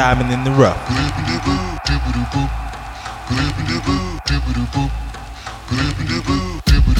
diamond in the rough.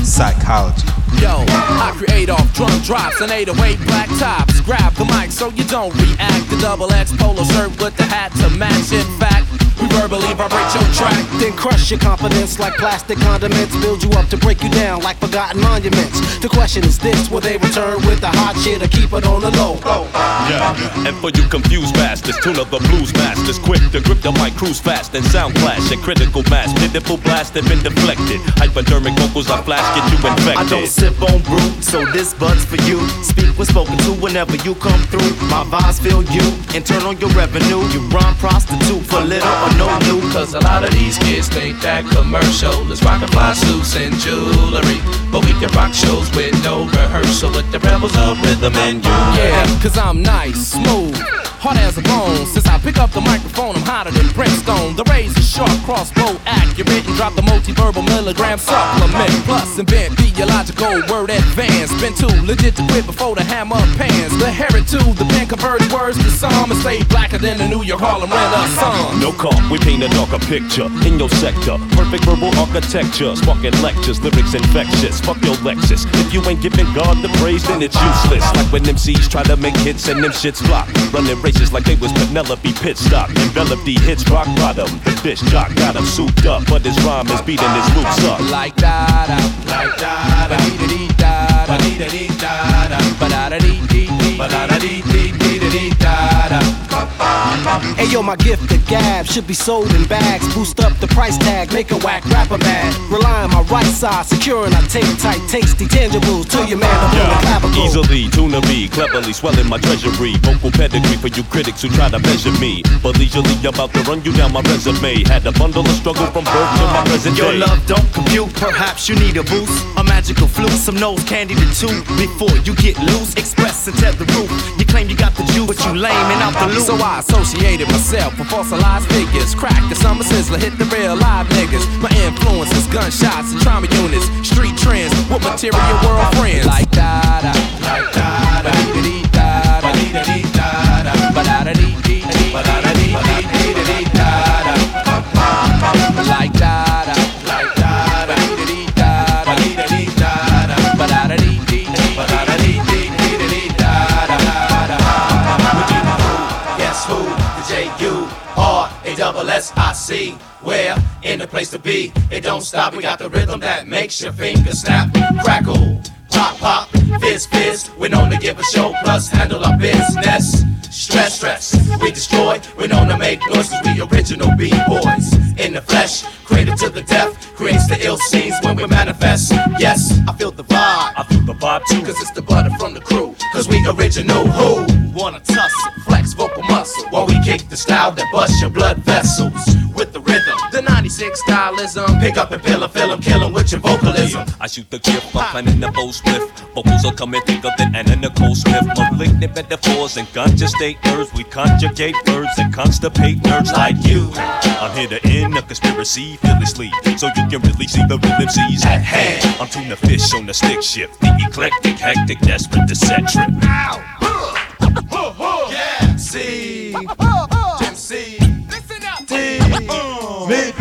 Psychology. Yo, I create off drum drops and 808 black tops. Grab the mic so you don't react. The double X polo shirt with the hat to match. In fact, verbally vibrate your track. Then crush your confidence like plastic condiments. Build you up to break you down like forgotten monuments. The question is this will they return with the hot shit or keep it on the low? Oh, yeah, and for you confused bastards, tune up the blues masters. Quick to grip the mic, cruise fast, and sound clash. And critical mass, pitiful blast have been deflected. Hypodermic vocals I flash, get you infected. I don't sip on brew, so this bud's for you. Speak when spoken to whenever you come through. My vibes feel you, and turn on your revenue. You rhyme prostitute for little or no new. Cause a lot of these kids think that commercial is rockin' fly suits and jewelry. But we can rock shows with no rehearsal with the rebels of rhythm and you. Yeah, cause I'm nice, smooth, hard as a bone. Since I pick up the microphone, I'm hotter than brimstone. The razor sharp, crossbow accurate, and drop the multi-verbal milligram supplement. Plus, invent theological word advance. Been too legit to quit before the hammer pans. The heritage, the pen converted words to psalm and stay blacker than the New York Harlem Renaissance. No call, we paint a darker picture in your sector. Perfect verbal architecture, sparking lectures, lyrics infectious. Fuck your Lexus. If you ain't giving God the praise, then it's useless. Like when MCs try to make hits and them shits flop. Running races like they was Penelope Pitstop. Envelop the hits rock bottom. The bitch jock got him souped up, but his rhyme is beating his loops up. Like da da, like da da, dee dee da da, dee dee da da, ba da da dee dee dee, ba da da dee dee dee dee da da. Hey yo, my gift, the gab, should be sold in bags. Boost up the price tag, make a whack rapper mad. Rely on my right side, securing I take tight, tasty tangibles to your man up on the clavicle. Easily, tuna me, cleverly swelling my treasury. Vocal pedigree for you critics who try to measure me. But leisurely about to run you down my resume. Had a bundle of struggle from birth to my present Your day. love don't compute, perhaps you need a boost. Magical flute, some nose candy to two. Before you get loose, express and the roof. You claim you got the juice, but you lame and out the loop. So I associated myself with fossilized figures. Crack the summer sizzler, hit the real live niggas. My influences, gunshots and trauma units. Street trends with material world friends. Like da da, like da da, da da, dee dee da da, ba da da dee dee dee, ba da da dee dee dee dee da da. Like da S I C. Where in the place to be? It don't stop. We got the rhythm that makes your fingers snap, crackle, pop, pop, fizz, fizz. We're known to give a show plus handle our business. Stress, stress. We destroy. We're known to make noises. We original B boys in the flesh, created to the death. Creates the ill scenes when we manifest. Yes, I feel the vibe. I feel the vibe too. Cause it's the butter from the crew. Cause we original who wanna tussle, flex vocal muscle while we kick the style that busts your blood vessels with the rhythm. The 96 stylism. Pick up and fill 'em, fill 'em, kill 'em with your vocalism. I shoot the gift, I'm planning the bow split. Vocals are coming thicker than Anna Nicole Smith. Malignant metaphors and ganja state nerves. We conjugate verbs and constipate nerves like you. I'm here to end a conspiracy fearlessly, so you can really see the real MCs at hand. I'm tuna fish on the stick shift, the eclectic, hectic, desperate to set trip. Yeah, C, MC, D, me.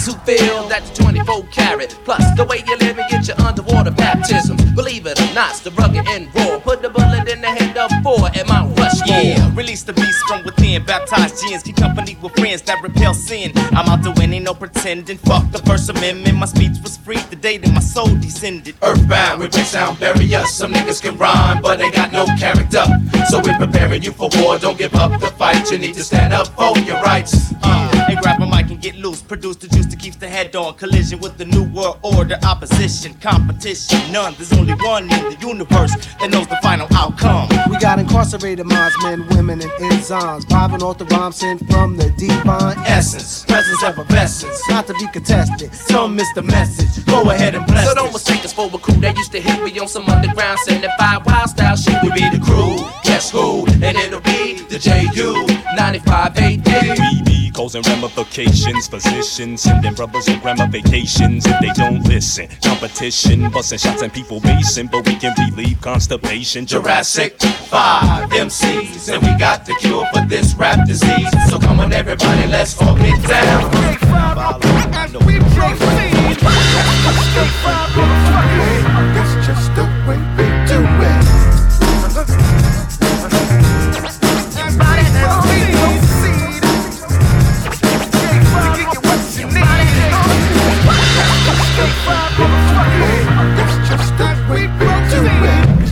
And niggas who feel that the 24 carat plus the way you live and get your underwater baptism. Believe it or not, it's the rugged and raw. Put the bullet in the head of four at Mount Rushmore. Yeah, release the beast from within. Baptized gins, keep company with friends that repel sin. I'm out to win, ain't no pretending. Fuck the First Amendment. My speech was free the day that my soul descended. Earthbound, we bring sound barriers. Some niggas can rhyme, but they got no character. So we're preparing you for war. Don't give up the fight. You need to stand up for your rights. Uh, and grab a mic and get loose. Produce the juice that keeps the head on. Collision with the new world order. Opposition, competition, none. There's only one in the universe that knows the final outcome. We got incarcerated minds, men, women, and enzymes. Vibing off the rhymes sent from the divine Essence, presence, effervescence. Not to be contested. Some miss the message. Go ahead and bless So don't this. mistake us for a crew that used to hit me on some underground 75 wild style shit. We be the crew. Guess who? And it'll be the J U. 95 AD. We be causing ramifications. Physicians sending brothers on grandma vacations if they don't listen. Competition, busting shots and people basing, but we can relieve constipation. Jurassic 5 MCs, and we got the cure for this rap disease. So come on, everybody, let's all get down. That's just the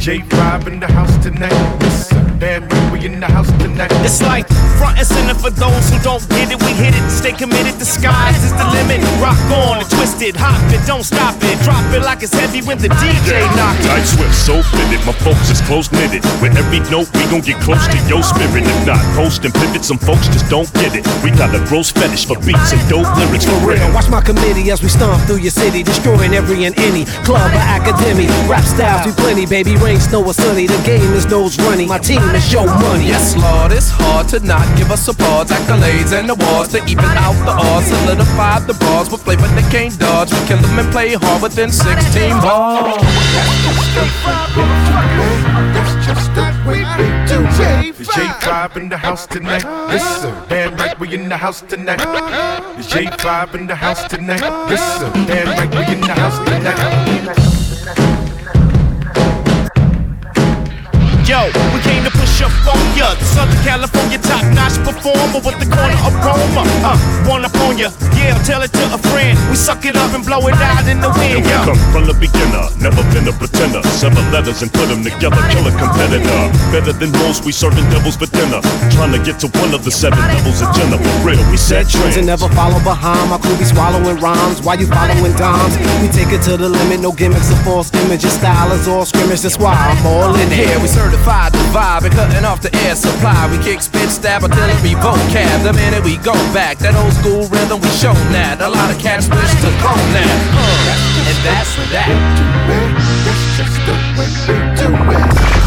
J5 in the house tonight. Yes, sir. Damn right, we in the house tonight. It's like front and center for those who don't get it. We hit it, stay committed. The skies is the limit. Rock on and twist it, hop it, don't stop it. Drop it like it's heavy when the DJ knock it. Tight swift, so fitted, my folks is close knitted. With every note, we gon' get close to your spirit. If not, post and pivot, some folks just don't get it. We got a gross fetish for beats and dope lyrics for real. Watch my committee as we stomp through your city, destroying every and any club or academy. Rap styles we plenty, baby. Rain, snow, or sunny. The game is nose running. My team is show money. Yes, Lord, it's hard to not give us applause, accolades, and awards to even out the odds. Solidify the bars with flavor they can't dodge. We kill them and play hard within 16 bars. That's just the way we do it. J5 in the house tonight. Yes, sir. Damn right, we in the house tonight. The J5 in the house tonight. Yes, sir. Damn right, we in the house tonight. Yo, we came to push up on ya. The Southern California top notch performer with the corner aroma. Uh, one up on ya. Yeah, tell it to a friend. We suck it up and blow it out in the wind. We Yo. come from the beginner, never been a pretender. Seven letters and put them together, kill a competitor. Better than most, we serving devils for dinner. Trying to get to one of the seven levels of Jenna. For real, we set Trends and never follow behind. My crew be swallowing rhymes while you following dimes. We take it to the limit, no gimmicks or false images. Style is all scrimmage, that's why I'm all in Yeah, here. we certified the vibe and cutting off the air supply. We kick, spit, stab, artillery, vocab. The minute we go back, that old school rhythm we show that. A lot of cats wish to clone that. Uh, and that's that. That's just the way we do it.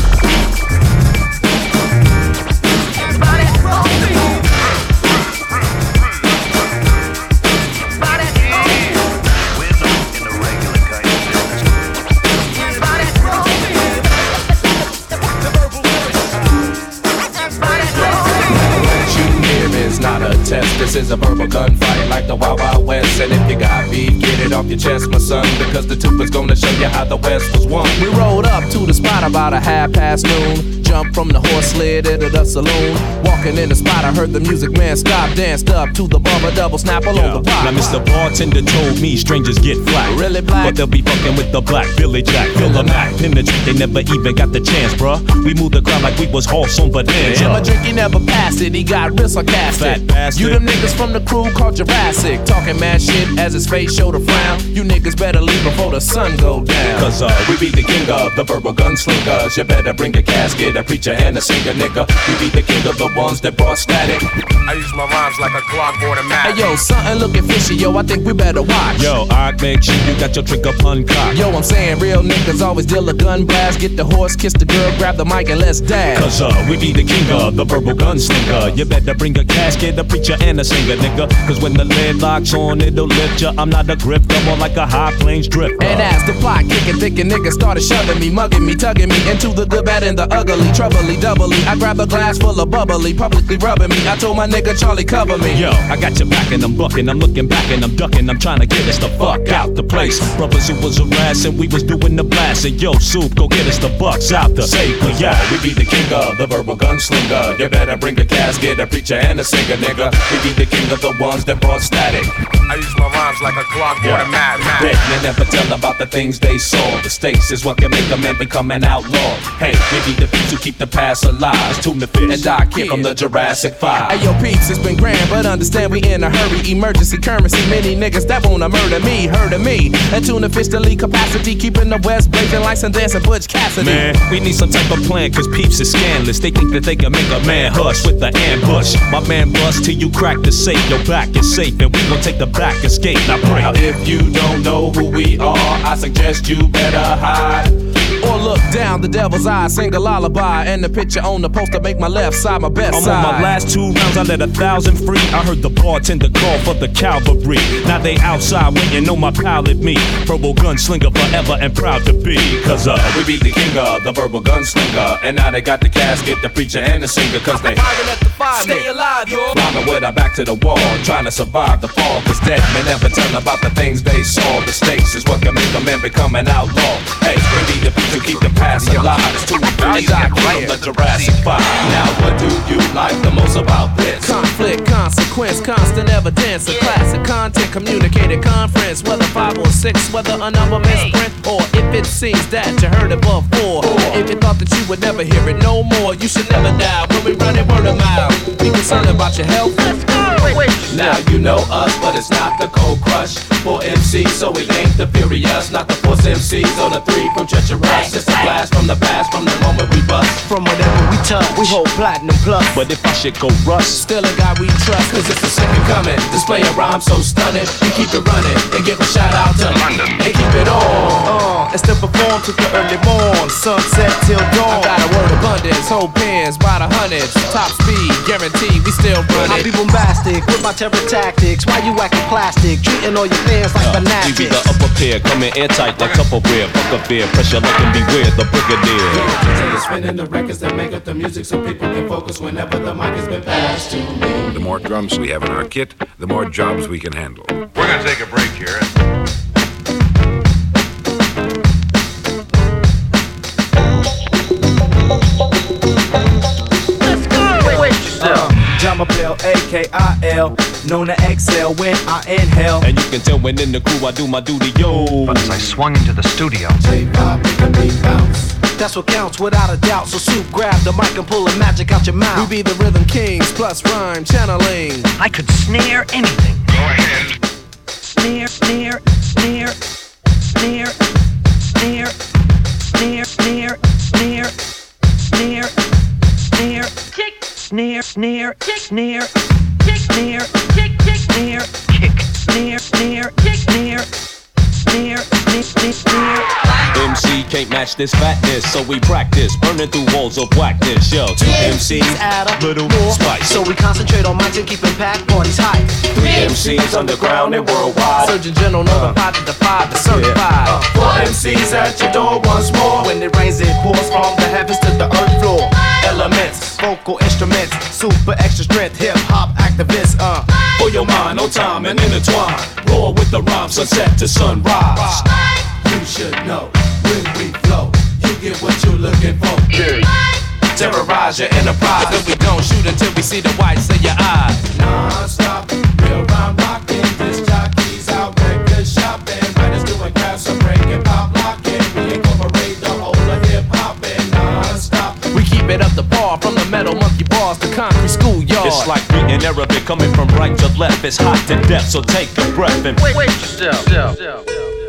This is a verbal gunfight like the Wild Wild West. And if you got beef, get it off your chest, my son. Because the is gonna show you how the West was won. We rolled up to the spot about a half past noon. Jumped from the horse slid into the saloon. Walking in the spot, I heard the music man stop, danced up to the bumper double snap all Yeah. over pop. Now, Mr. Bartender told me strangers get flat. Really black? But they'll be fucking with the black Billy Jack. Fill the Mac, penetrate. They never even got the chance, bruh. We moved the crowd like we was horse on bonanza. And my drink, he never passed it. He got real sarcastic. Fat bastard. You them niggas from the crew called Jurassic. Talking mad shit as his face showed a frown. You niggas better leave before the sun go down. Cause uh, we be the king of the verbal gunslingers. You better bring a casket, a preacher, and a singer, nigga. We be the king of the ones that brought static. I use my rhymes like a Glock automatic. Hey yo, something looking fishy, yo. I think we better watch. Yo, I make sure you got your trigger pun cocked. Yo, I'm saying real niggas always deal a gun blast. Get the horse, kiss the girl, grab the mic and let's dash. Cause uh, we be the king of the verbal gunslinger. You better bring a casket, a preacher, and a singer, nigga. Cause when the lid locks on, it'll lift ya. I'm not a grip, I'm more like a high plains drifter. And as the plot kicking, thinking niggas started shoving me, mugging me, tugging me into the good, bad, and the ugly, troubly, doubly. I grabbed a glass full of bubbly, publicly rubbing me. I told my nigga Charlie cover me. Yo, I got your back and I'm bucking, I'm looking back and I'm ducking, I'm trying to get us the fuck out the place. Brothers who was harassing, we was doing the blast. And yo, soup, go get us the bucks out the safe. Yeah, we be the king of the verbal gunslinger. You better bring a casket, a preacher, and a singer, nigga. We be the king of the ones that brought static. I use my rhymes like a Glock Yeah. automatic. Dead men never tell about the things they saw. The stakes is what can make a man become an outlaw. Hey, we be the beats who keep the past alive. Tune the fish And Doc Kid. from the Jurassic Five. Hey yo, peeps, it's been grand, but understand we in a hurry. Emergency currency, many niggas that wanna murder me, heard of me. And tune lead capacity, keeping the West blazing like some dancing Butch Cassidy. Man, we need some type of plan, cause peeps is scandalous. They think that they can make a man hush with the ambush. My man bust till you crack the safe. Your back is safe, and we gon' take the back escape. Now Now, if you don't know who we are, I suggest you better hide. Or look down the devil's eye, sing a lullaby, and the picture on the poster make my left side my best I'm side. on my last two rounds, I let a thousand free. I heard the bartender call for the cavalry. Now they outside waiting on my pilot me. Verbal gunslinger forever and proud to be. Cause uh, We be the king of the verbal gunslinger. And now they got the casket, the preacher, and the singer. Cause they the Stay alive, yo. rhyming with our back to the wall. Trying to survive the fall. Cause dead men never tell about the things they saw. The stakes is what can make a man become an outlaw. Hey, we need the beat to keep the past alive. It's too really dark from the Jurassic Five. Now, what do you like the most about this? Conflict, consequence, constant evidence, a classic content, communicated conference, whether five or six, whether a number misprint, or if it seems that you heard it before. If you thought that you would never hear it no more, you should never die when we run it word of mouth. Be concerned about your health. Now you know us, but it's not the cold crush. For MC, so it ain't the furious, not the force MCs on the three from treacherous. It's a blast from the past, from the moment we bust. From whatever we touch, we hold platinum plus. but if I should go rust, Still a guy we trust, Cause it's the second coming. Display a rhyme so stunning. We keep it running and give a shout out to London. And keep it on. Uh, and still perform to the early morn, sunset till I dawn. got a word abundance, whole pins by the hundreds, top speed, guaranteed, we still running. I be bombastic with my terror tactics. Why you acting plastic? Treating all your fans like we be the upper pair, coming airtight like Tupperware. Fuck a beer, pressure looking beware, the brigadier. DJ spinning the records that make up the music so people can focus whenever the mic has been passed to me. The more drums we have in our kit, the more jobs we can handle. We're gonna take a break here. Bell, A-K-I-L, known to exhale when I inhale. And you can tell when in the crew I do my duty, yo. But as I swung into the studio, J-pop, make the bounce. That's what counts without a doubt. So soup, grab the mic and pull the magic out your mouth. We mouth. be the rhythm kings, plus rhyme channeling. I could snare anything. Go ahead. Snare, snare, snare, snare, snare, snare, snare, snare, snare, snare, kick, snare, snare, kick, snare, kick, snare, kick, kick, snare, kick, snare, snare, kick, snare, snare, snare, snare, snare. MC can't match this fatness, so we practice, burning through walls of whackness, yo. Two MCs, Add up little more. spice. So we concentrate on mics and keeping packed parties hype. Three MCs underground and worldwide. Surgeon General notified to defy the certified. Four MCs at your door once more. When it rains, it pours from the heavens to the earth floor. Elements Vocal instruments, super extra strength, hip hop activists, uh. for your mind, no time and intertwine. Roar with the rhyme, sunset to sunrise. You should know when we flow, you get what you're looking for. Terrorize your enterprise. Then we don't shoot until we see the whites of your eyes. Non-stop, real rhyme rocking. This jockey's out, record shopping. Writers doing crafts, so breaking pop locking. We incorporate the whole of hip hop and non-stop. We keep it up the bar from the metal monkey bars to concrete schoolyard. It's like reading Arabic coming from right to left. It's hot to death, so take a breath and Wait, wait, still, still, still.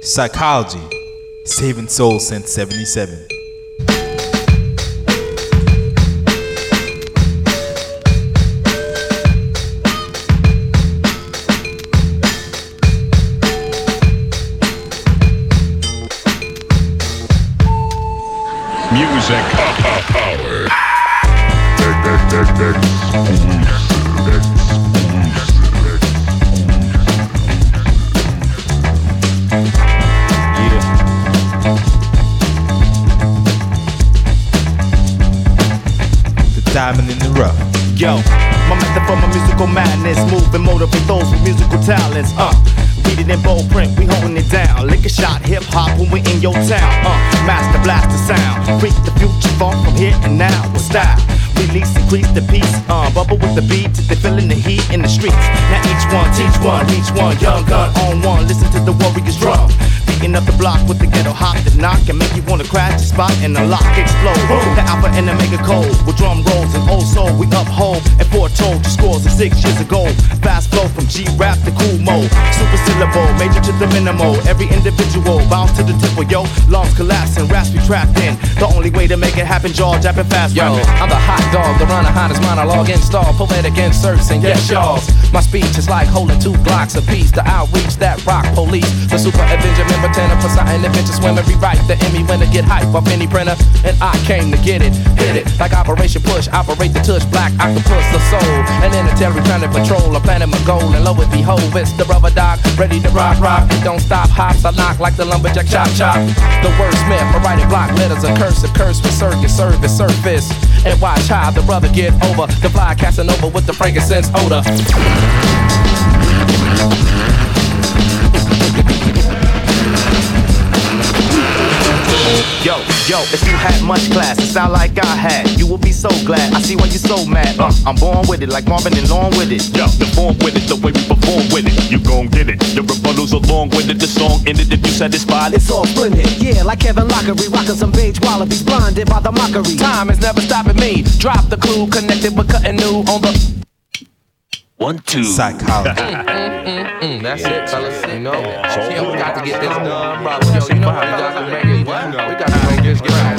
Psychology, saving souls since 77. Music power. And motivate those with musical talents. Uh, read it in bold print, we holding it down. Lick a shot, hip hop when we in your town. Uh, master blast the sound, freak the future funk from here and now with style. Release, increase the peace, uh, bubble with the beat, they feeling the heat in the streets. Now each one, teach one, reach one, young gun on one. Listen to the warriors drum. Beating up the block with the ghetto hop that knock and make you wanna crash the spot and the lock explode. The alpha and the mega cold with drum rolls and old soul we uphold and foretold the scores of six years ago. Fast flow from G rap to cool mode. Super syllable, major to the minimal. Every individual bounce to the tempo, yo. Lungs collapsing, raps be trapped in. The only way to make it happen, jaw japping fast. Yo, rapping. I'm the hot dog, the runner, hottest monologue install, poetic inserts, and yes, y'all. My speech is like holding two blocks apiece. The outreach that rock police. The super Avenger member, tenor, Poseidon, adventure swimmer, rewrite the Emmy winner, get hype off any printer. And I came to get it, hit it, like Operation Push, operate the touch, black octopus, the soul. And in a terry planet patrol, a planet my goal, and lo and behold, it's the rubber dog, ready to rock, rock. Don't stop, hops, I knock like the lumberjack chop, chop. The wordsmith, I write it block letters, a curse, a curse for circus, service, surface. And watch how the brother get over, the fly casting over with the frankincense odor. Yo, yo, if you had much class, it sound like I had. You will be so glad. I see why you so mad. Uh, I'm born with it, like Marvin and Long with it. Yo, the born with it, the way we perform with it. You gon' get it. The rebuttals along with it. The song ended if you satisfied. It's all splendid, yeah, like Kevin Lockery, rocking some beige wallabies, blinded by the mockery. Time is never stopping me. Drop the clue, connected with cutting new on the. One, two. Psychology. Mm, that's it, fellas. You know, yeah, we got to get this done, brother. Yo, you know how we got to make it. We got to make this get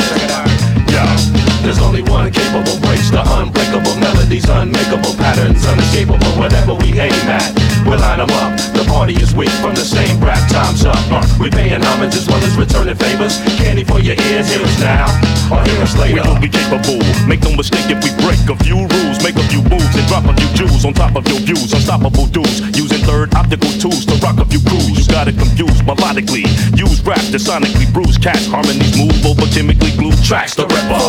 there's only one capable breaks the unbreakable melodies, unmakeable patterns, unescapable. Whatever we aim at, we'll line 'em up. The party is weak from the same rap. Time's up. Uh, we paying homage as well as returning favors. Candy for your ears, hear us now or hear us later. We later. will be capable. Make no mistake if we break a few rules, make a few moves, and drop a few jewels on top of your views. Unstoppable dudes using third optical tools to rock a few crews. You got it confused melodically. Use rap to sonically bruise cats. Harmonies move over chemically glued tracks. The ripper.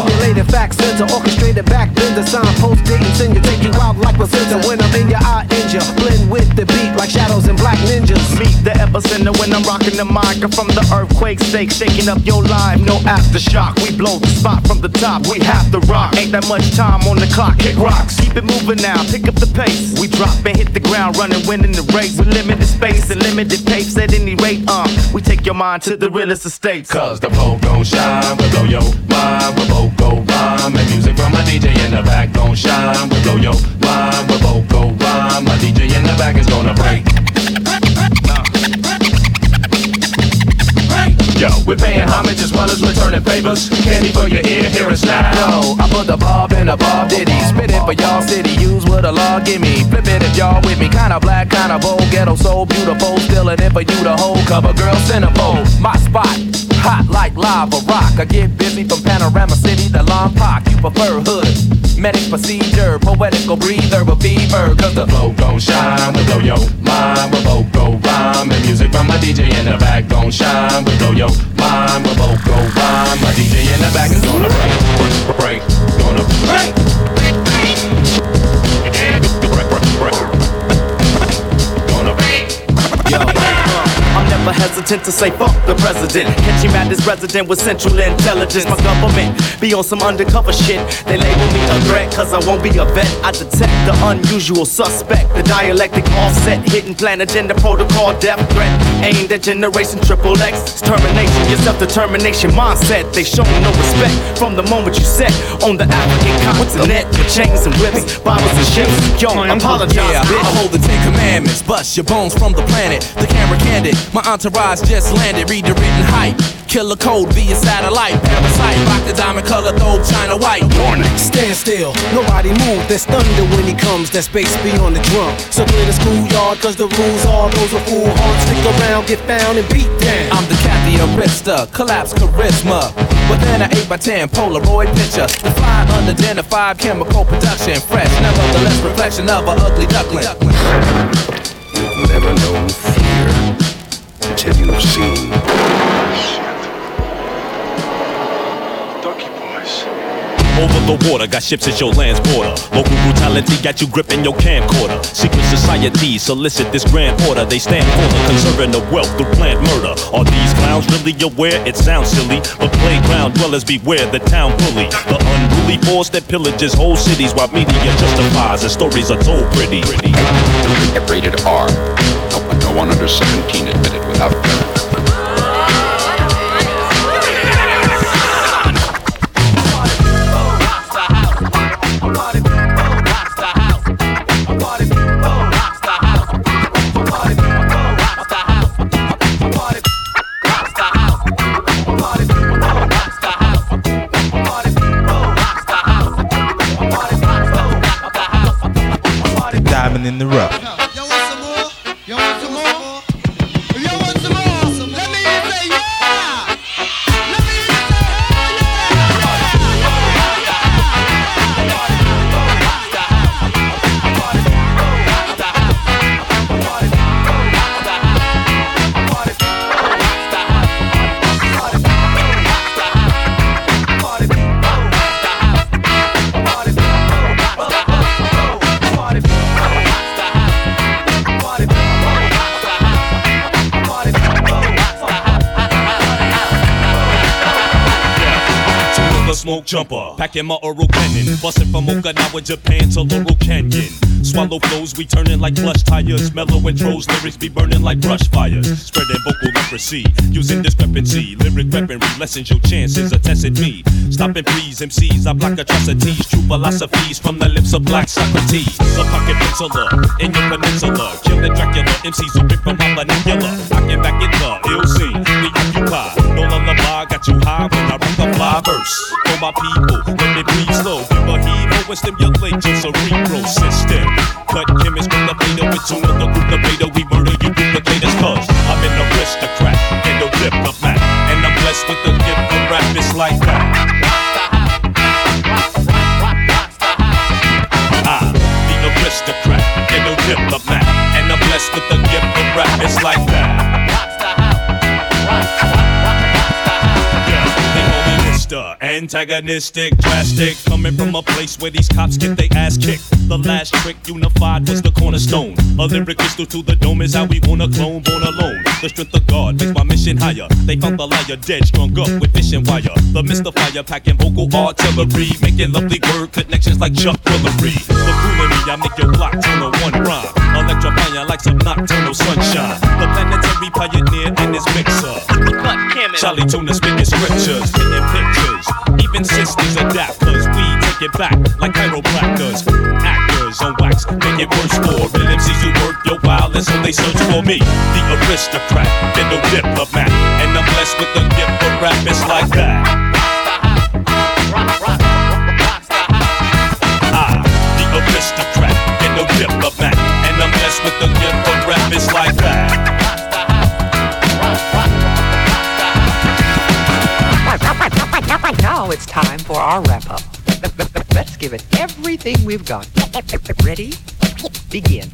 Formulated facts, center, orchestrated back, bender, signpost, dating, send you, take you out like placenta. When I'm in your eye, injure, blend with the beat like shadows and black ninjas. Meet the epicenter when I'm rocking the mic. From the earthquake stake, shaking up your life. No aftershock. We blow the spot from the top. We have to rock. Ain't that much time on the clock. Kick rocks. Keep it moving now. Pick up the pace. We drop and hit the ground running, winning the race. With limited space and limited pace at any rate. Uh, we take your mind to the realest estates. Cause the flow gon' shine, we blow your mind, we both go rhyme. And music from my DJ in the back gon' shine, we blow your mind, we both go rhyme. My DJ in the back is gonna break. Yo, we're paying homage as well as returning favors. Candy for your ear, hear us now. Yo, I put the bob in a bob diddy. Spit it for y'all city, use what the law give me. Flip it if y'all with me. Kinda black, kinda bold, ghetto so beautiful. Still it for you to hold. Cover girl centerfold. My spot. Hot like lava rock. I get busy from Panorama City to Long Park. You prefer hood. Medic procedure, poetical breather with fever. Cause the flow gon' shine, we blow your mind, we both go rhyme. And music from my DJ in the back gon' shine, we blow your mind, we both go rhyme. My DJ in the back is gonna break, break, gonna break. Never hesitant to say fuck the president. Catch him at his resident with central intelligence. My government be on some undercover shit. They label me a threat cause I won't be a vet. I detect the unusual suspect. The dialectic offset, hidden plan agenda protocol, death threat. Aimed at generation triple X. Termination, your self determination mindset. They show me no respect from the moment you set on the African continent. With chains and whips, Bibles and ships. Yo, apologize, Yeah, bitch. I hold the Ten Commandments, bust your bones from the planet. The camera candid, my entourage just landed. Read the written hype. Killer code via satellite. Parasite, rock the diamond color, throw China white. Warning. Stand still, nobody move. There's thunder when he comes. That space be on the drum. So clear the schoolyard, cause the rules are those are fool hard. Stick around, get found, and beat down. I'm the cat, the arista, collapse charisma. Within an 8x10 Polaroid picture, the fly unidentified chemical production. Fresh, nevertheless, reflection of a ugly duckling. You've never known fear until you've seen. Over the water, got ships at your land's border. Local brutality got you gripping your camcorder. Secret societies solicit this grand order. They stand for the conserving of wealth through plant murder. Are these clowns really aware? It sounds silly, but playground dwellers beware the town bully. The unruly force that pillages whole cities while media justifies and stories are told pretty. Rated R. One under 17 admitted without jumper, packing my oral cannon, busting from Okinawa, Japan to Laurel Canyon. Swallow flows, we turning like plush tires. Mellow intros, lyrics be burning like brush fires. Spreading vocal leprosy, using discrepancy. Lyric weaponry lessens your chances testing me. Stopping please, MCs, I block atrocities. True philosophies from the lips of black Socrates. A pocket penciler in your peninsula. Killing Dracula, MCs who rip from my vernacular. Rocking back in the ill scene, we occupy. No lullaby, got you high when I rock a fly verse. For my people, let me breathe slow. Give a heave and stimulate your cerebral system. Cut chemists from the beta with of the group the beta. We murder you duplicators cause aristocrat and a diplomat. And I'm blessed with the gift of rap, it's like that. Antagonistic, drastic, coming from a place where these cops get their ass kicked. The last trick unified was the cornerstone. A lyric crystal to the dome is how we wanna clone, born alone. The strength of God makes my mission higher. They found the liar dead, strung up with fishing wire. The mystifier packing vocal artillery, making lovely word connections like Chuck Woolery. The foolery, I make your block turn to one rhyme. Electrifying like some nocturnal sunshine. The planetary pioneer in his mixer. Charlie Tuna spitting scriptures, painting pictures. Even sisters adapt, cause we take it back like chiropractors. Actors on wax, make it worse for real MCs who work your violence, so they search for me. The aristocrat, get no diplomat. And I'm blessed with the gift for rap, it's like that. It's time for our wrap up. Let's give it everything we've got. Ready? Begin.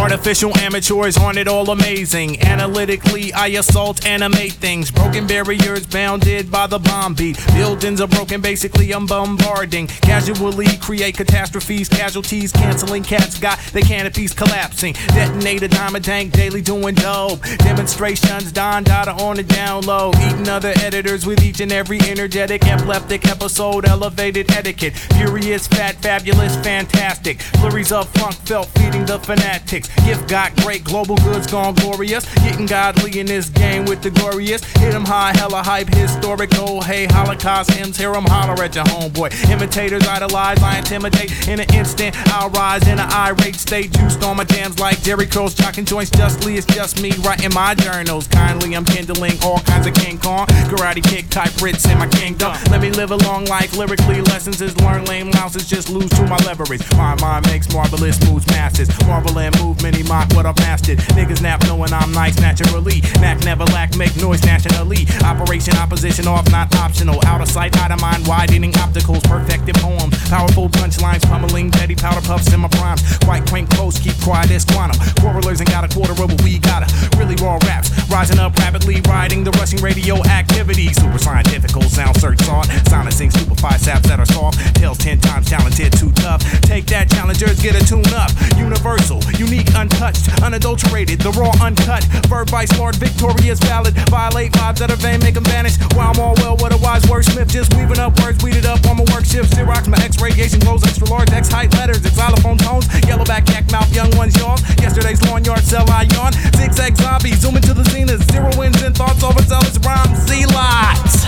Artificial amateurs aren't it all amazing? Analytically, I assault, animate things. Broken barriers bounded by the bomb beat. Buildings are broken, basically, I'm bombarding. Casually create catastrophes, casualties, canceling cats got their canopies collapsing. Detonate a diamond tank daily doing dope. Demonstrations, Don Dada on the down low. Eating other editors with each and every energetic, epileptic episode. Elevated etiquette. Furious, fat, fabulous, fantastic. Flurries of funk felt feeding the fanatics. Gift got great, global goods gone glorious. Getting godly in this game with the glorious. Hit 'em high, hella hype, historical. Oh, hey, Holocaust hymns, hear 'em holler at your homeboy. Imitators idolize, I intimidate. In an instant, I'll rise in an irate state. Juiced on my jams like Jheri Curls, jocking joints justly. It's just me writing my journals. Kindly, I'm kindling all kinds of King Kong. Karate kick type Brits in my kingdom. Let me live a long life. Lyrically, lessons is learn lame louses, just lose to my leverage. My mind makes marvelous moves, masses. Marvel and move, many mock what I've mastered. Niggas nap knowing I'm nice naturally. Knack never lack, make noise nationally. Operation opposition off, not optional. Out of sight, out of mind, widening opticals, perfected poems. Powerful punchlines, pummeling, petty powder puffs in my primes. Quite quaint close, keep quiet as quantum. Quarrelers ain't got a quarter of what we got. Really raw raps, rising up rapidly, riding the rushing radio activity. Super scientifical sound search on. Silencing stupefied saps that are soft. Tails ten times talented, too tough. Take that, challengers, get a tune up. Universal, unique, untouched, unadulterated, the raw, uncut. Verb vice lord, victorious, valid. Violate vibes that are vain, make them vanish. While I'm all well, what a wise wordsmith. Just weaving up words, weeded up on my work shift. Xerox, my X radiation glows, extra large, X height letters, xylophone tones. Yellowback, yak mouth, young ones yawn. Yesterday's lawn yard, sell I yawn. Zigzag zombie, zoom into the zenith. Zero wins and thoughts, overzealous rhymes, Z lots.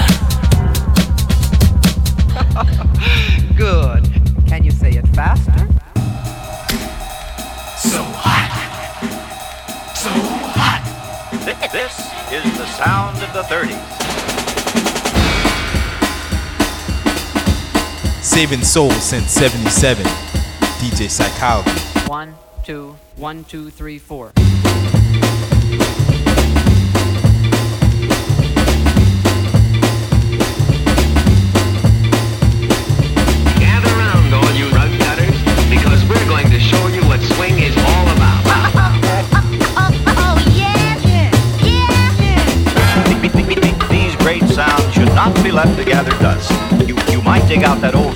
Good. Can you say it faster? So hot. So hot. This is the sound of the 30s. Saving soul since 77. DJ Psychology. One, two, one, two, three, four. Gather around, all you rug cutters, because we're going to show you what swing is all about. great sounds should not be left to gather dust. You, you might dig out that old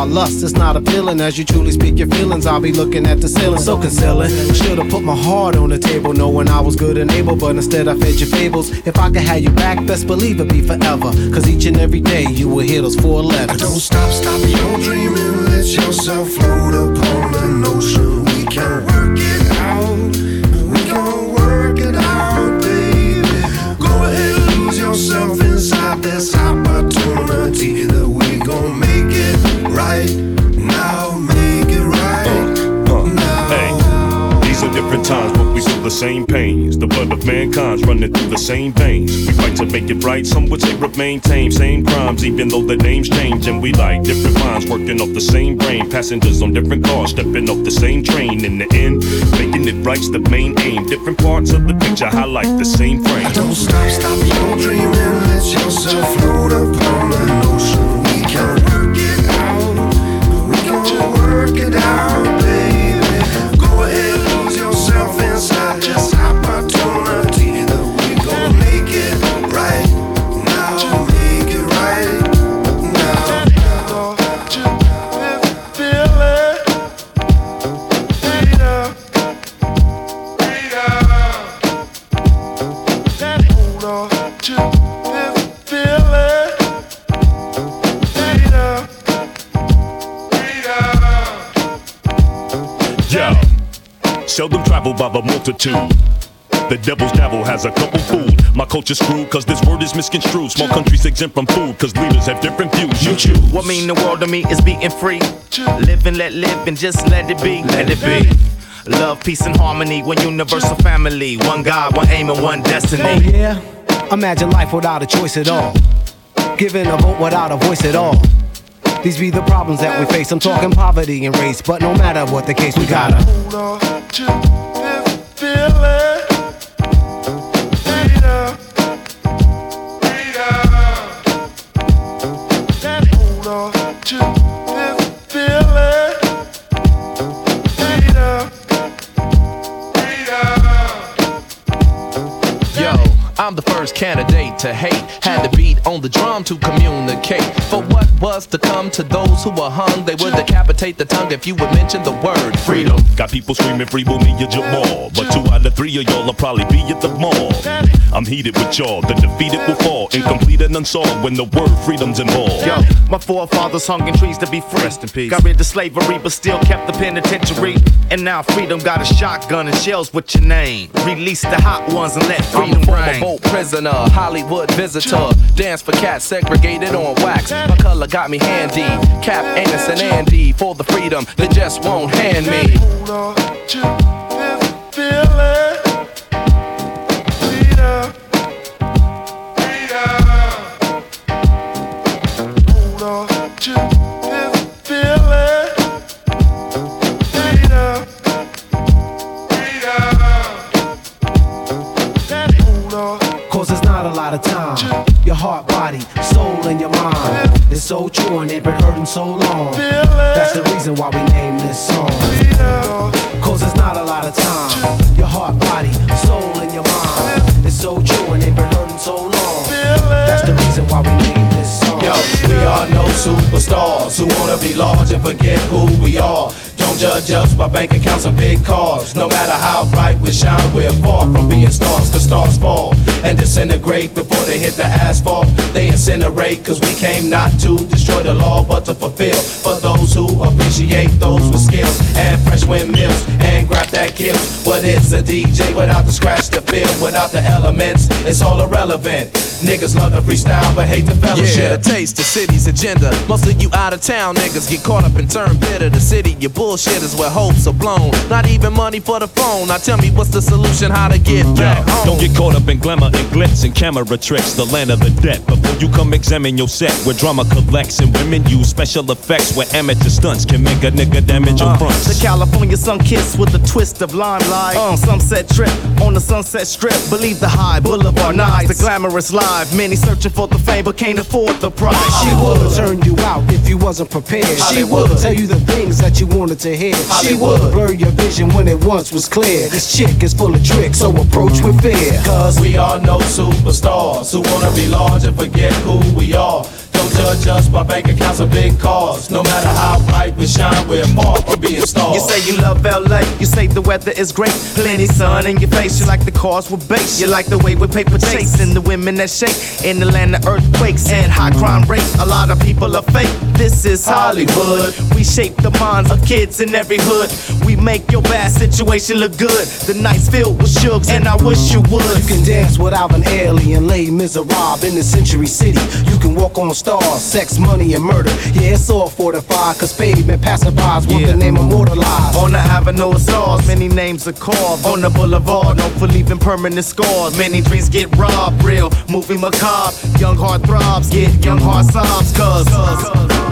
About lust. It's not appealing as you truly speak your feelings. I'll be looking at the ceiling, so concealing. Should've put my heart on the table, knowing I was good and able, but instead I fed your fables. If I could have you back, best believe it'd be forever. Cause each and every day you will hear those four letters. Don't stop, stop your dreaming. Let yourself float upon an ocean. We can work it times, but we feel the same pains. The blood of mankind's running through the same veins. We fight to make it right, some would say remain tame. Same crimes, even though the names change. And we like different minds working off the same brain. Passengers on different cars, stepping off the same train. In the end, making it right's the main aim. Different parts of the picture highlight the same frame. Don't stop, stop your dreaming. Let yourself float upon an ocean. We can work it out. We can work it out, yourself the multitude. The devil's devil has a couple food. My culture's screwed cause this word is misconstrued. Small countries exempt from food cause leaders have different views. You choose. What mean the world to me is being free. Live and let live and just let it be. Let it be. Love, peace, and harmony. One universal family. One God, one aim, and one destiny. Oh yeah, imagine life without a choice at all. Giving a vote without a voice at all. These be the problems that we face. I'm talking poverty and race, but no matter what the case, we gotta. Yo, to hate. Had to beat on the drum to communicate. For what was to come to those who were hung, they would decapitate the tongue if you would mention the word freedom. Got people screaming free me, your Jamal. But two out of three of y'all will probably be at the mall. I'm heated with y'all, the defeated will fall. Incomplete and unsolved when the word freedom's involved. Yo, my forefathers hung in trees to be free. Rest in peace. Got rid of slavery, but still kept the penitentiary. And now freedom got a shotgun and shells with your name. Release the hot ones and let freedom I'm freedom a former reign. boat prisoner, Hollywood visitor. Dance for cats segregated on wax. My color got me handy. Cap, Amos, and Andy for the freedom they just won't hand me. So true and they've been hurting so long. That's the reason why we named this song. Cause there's not a lot of time. Your heart, body, soul, and your mind. It's so true and they've been hurting so long. That's the reason why we named this song. Yo, we are no superstars who wanna be large and forget who we are. Judge us by bank accounts and big cars. No matter how bright we shine, we're far from being stars, cause stars fall and disintegrate before they hit the asphalt. They incinerate, cause we came not to destroy the law, but to fulfill. For those who appreciate those with skills and fresh windmills and grab that kills. What is a DJ without the scratch to feel? Without the elements, it's all irrelevant. Niggas love to freestyle, but hate the Yeah, fellowship. taste the city's agenda. Most of you out of town niggas get caught up and turn bitter. The city, your bullshit is where hopes are blown. Not even money for the phone. Now tell me what's the solution, how to get back home. Don't get caught up in glamour and glitz and camera tricks, the land of the dead. Before you come examine your set, where drama collects and women use special effects, where amateur stunts can make a nigga damage your Uh, fronts. the California sun kiss with a twist of limelight. Uh, sunset trip on the sunset strip. Believe the high boulevard nights, the glamorous life. Many searching for the fame but can't afford the price. She would turn you out if you wasn't prepared. She would tell you the things that you wanted to hear. She would blur your vision when it once was clear. This chick is full of tricks, so approach with fear. Cause we are no superstars who wanna be large and forget who we are. Don't judge us by bank accounts or big cars. No matter how bright we shine, we're far from being stars. You say you love LA, you say the weather is great. Plenty sun in your face, you like the cars with bass. You like the way we paper chase and the women that shake. In the land of earthquakes and high crime rates, a lot of people are fake. This is Hollywood. We shape the minds of kids in every hood. We make your bad situation look good. The night's filled with shugs, and I wish you would. You can dance without an alien, lay miserable in the century city. You can walk on stars, sex, money, and murder. Yeah, it's all fortified, cause pavement passerbys want the name immortalized. On the avenue of stars, many names are carved. On the boulevard, known for leaving permanent scars. Many dreams get robbed, real movie macabre. Young heart throbs, get young heart sobs, cause. Good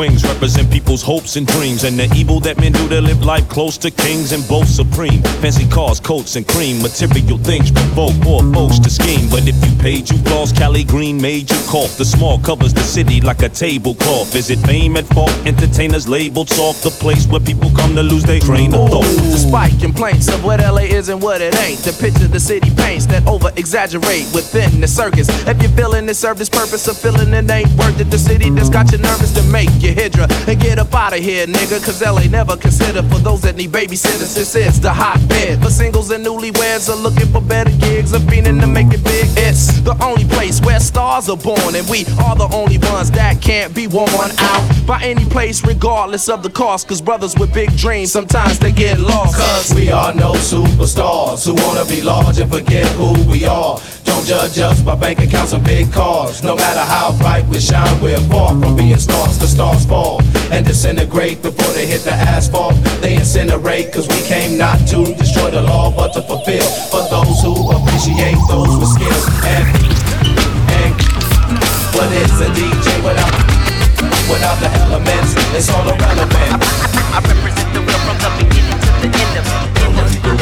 wings represent people's hopes and dreams, and the evil that men do to live life close to kings and both supreme. Fancy cars, coats, and cream, material things provoke poor folks to scheme. But if you paid, you lost. Cali Green made you cough. The small covers the city like a tablecloth. Is it fame at fault? Entertainers labeled soft, the place where people come to lose their train of thought. Despite complaints of what LA is and what it ain't, the picture the city paints that over exaggerate within the circus. If you're feeling it, serve this purpose of feeling it ain't worth it. The city that's got you nervous to make you hydra and get up out of here, nigga. Cause LA never considered for those that need babysitters. This is the hotbed for singles and newlyweds are looking for better gigs, are fiending to make it big. It's the only place where stars are born, and we are the only ones that can't be worn out by any place, regardless of the cost. Cause brothers with big dreams sometimes they get lost. Cause we are no superstars who wanna be large and forget who we are. Don't judge us by bank accounts and big cars. No matter how bright we shine, we're far from being stars. The stars fall and disintegrate before they hit the asphalt. They incinerate cause we came not to destroy the law but to fulfill. For those who appreciate those with skills. And, and what is a DJ without, without the elements? It's all irrelevant. I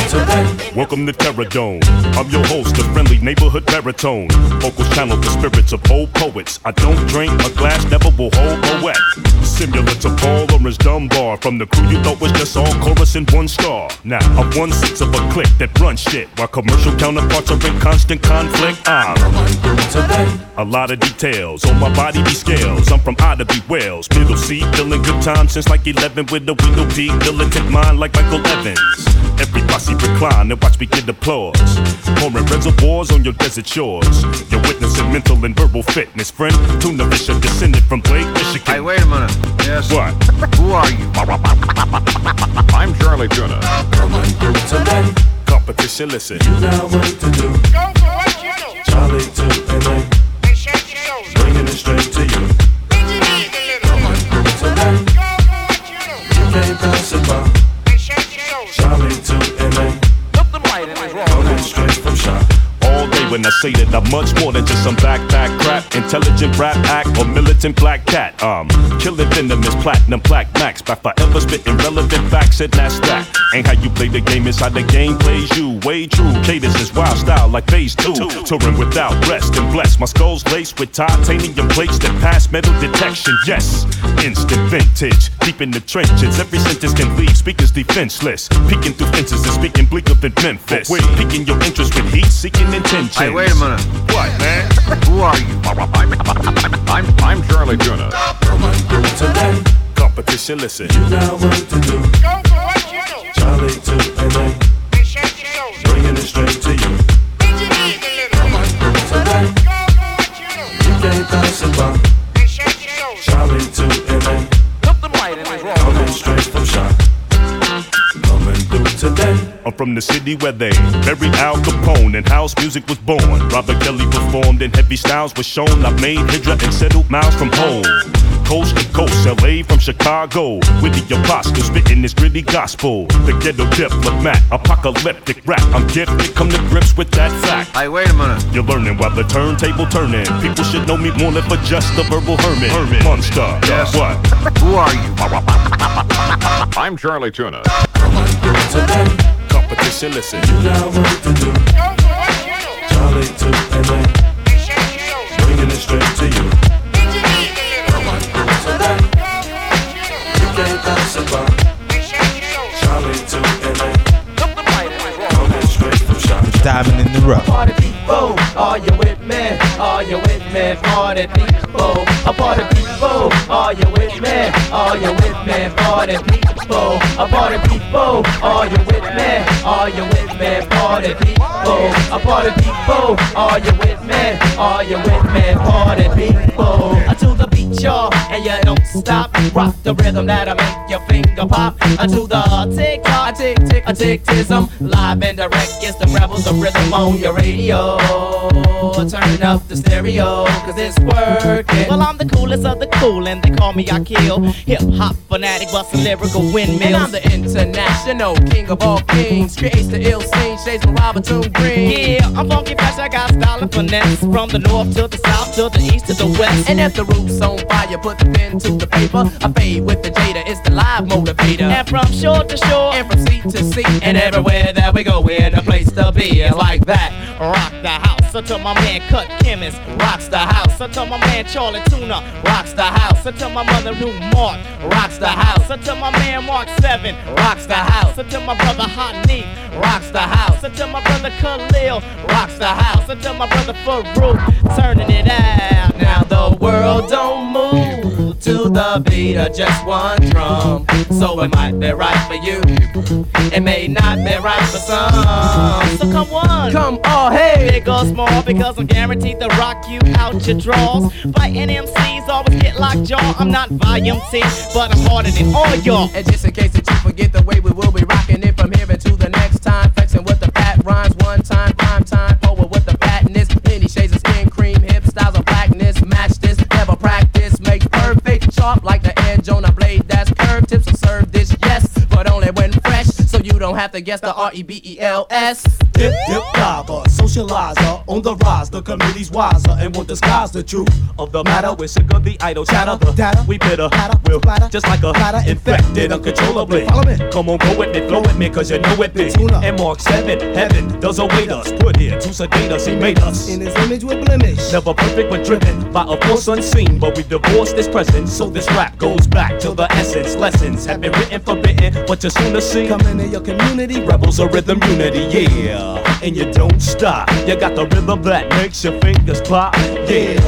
Welcome to Terror Dome. I'm your host, the friendly neighborhood baritone. Vocals channel the spirits of old poets. I don't drink, a glass never will hold a wet. Similar to Paul Laurence Dunbar. From the crew you thought was just all chorus and one star. Now, I'm one sixth of a clique that runs shit. While commercial counterparts are in constant conflict, I'm a lot of details on my body be scales. I'm from Ida B. Wells, middle seat, feeling good time since like 11 with a window deep, militant mind like Michael Evans. Every posse recline and watch me get applause. Pouring reservoirs on your desert shores. You're witnessing mental and verbal fitness, friend. Tuna Fisher descended from Blake, Michigan. Hey, wait a minute. Yes. What? Who are you? I'm Chali 2na. Competition, listen. You got work to do. Go for channel. Charlie to LA. Bringing it straight to you. Come on, today. You can't pass it by. Charlie to I say that I'm much more than just some backpack crap, intelligent rap act or militant black cat. Um, killing venomous platinum black max by forever spitting relevant facts and that. Ain't how you play the game, it's how the game plays you. Way true, cadence is wild style like phase two. Touring without rest and blessed. My skull's laced with titanium plates that pass metal detection. Yes, instant vintage, deep in the trenches. Every sentence can leave speakers defenseless. Peeking through fences and speaking bleaker than Memphis. Piquing your interest with heat seeking intentions. Hey, wait a minute. What, man? Who are you? I'm, I'm, I'm Chali 2na. Competition, listen. You got work to do. Charlie to LA. Bringing it straight to you. Come on, today. You can't pass it by. Charlie to LA. Coming straight from shop. Coming through today? I'm from the city where they buried Al Capone and house music was born. Robert Kelly performed and heavy styles was shown. I made Hydra and settled miles from home. Coast to coast, LA from Chicago. With the apostle spitting this gritty gospel. The ghetto diplomat, apocalyptic rap. I'm gifted, come to grips with that fact. Hey, wait a minute. You're learning while the turntable turning. People should know me more than for just the verbal hermit. Hermit. Monster. Yes. What? Who are you? I'm Chali 2na. Competition, listen. You got work to do. Charlie to LA. Bringing it straight to you. Today, you can't pass it by. Charlie to LA. Coming straight from Charlie. Diamond in the rough. Party people, are you with me? Are you with me? Party people, a party people, are you with me? Are you with me? Party people, a party people, are you with me? Are you with me? Party people, a party people, are you with me? Are you with me? Party people, to the beat, y'all, and you don't stop. Rock the rhythm that'll make your finger pop. Uh, to the tick tock, tick tick, a tick tism, live and direct. It's the rebels of rhythm on your radio. Turn up the stereo, cause it's working. Well, I'm the coolest of the cool, and they call me Akil. Hip hop fanatic, bustin' lyrical windmills. And I'm the international king of all kings. Creates the ill scene, shades from Robert Robinson Green. Yeah, I'm funky fresh, I got style and finesse. From the north to the south, to the east to the west. And if the roof's on fire, put the pen to the paper. I fade with the Jada, it's the live motivator. And from shore to shore, and from sea to sea, and everywhere that we go, we're the place to be. It's like that. Rock the house until my man Cut Chemist rocks the house until my man Chali 2na rocks the house until my mother Lou Mark rocks the house until my man Mark Seven rocks the house until my brother Hot Neat rocks the house until my brother Khalil rocks the house until my brother Farouk turning it out. Now the world don't move to the beat of just one drum, so it might be right for you. It may not be right for some. So come on, come on, hey, big or small, because I'm guaranteed to rock you out your drawers. Fighting MCs always get locked jaw. I'm not volume 10, but I'm harder than all y'all. And just in case that you forget the way we will be rocking it have to guess the R E B E L S. Dip, dip, diver, socializer, on the rise, the committee's wiser and won't disguise the truth of the matter. We're sick of the idle chatter, the data, we bitter, will just like a platter infected uncontrollably. Follow me, come on, go with me, flow with me, cause you know it be. And Mark 7, heaven does await us, put here to sedate us, he made us. In his image with blemish. Never perfect but driven by a force unseen, but we divorce this present, so this rap goes back to the essence. Lessons have been written, forbidden, but you're soon to see. Come into your community, rebels of rhythm unity, yeah. And you don't stop. You got the rhythm that makes your fingers pop, yeah.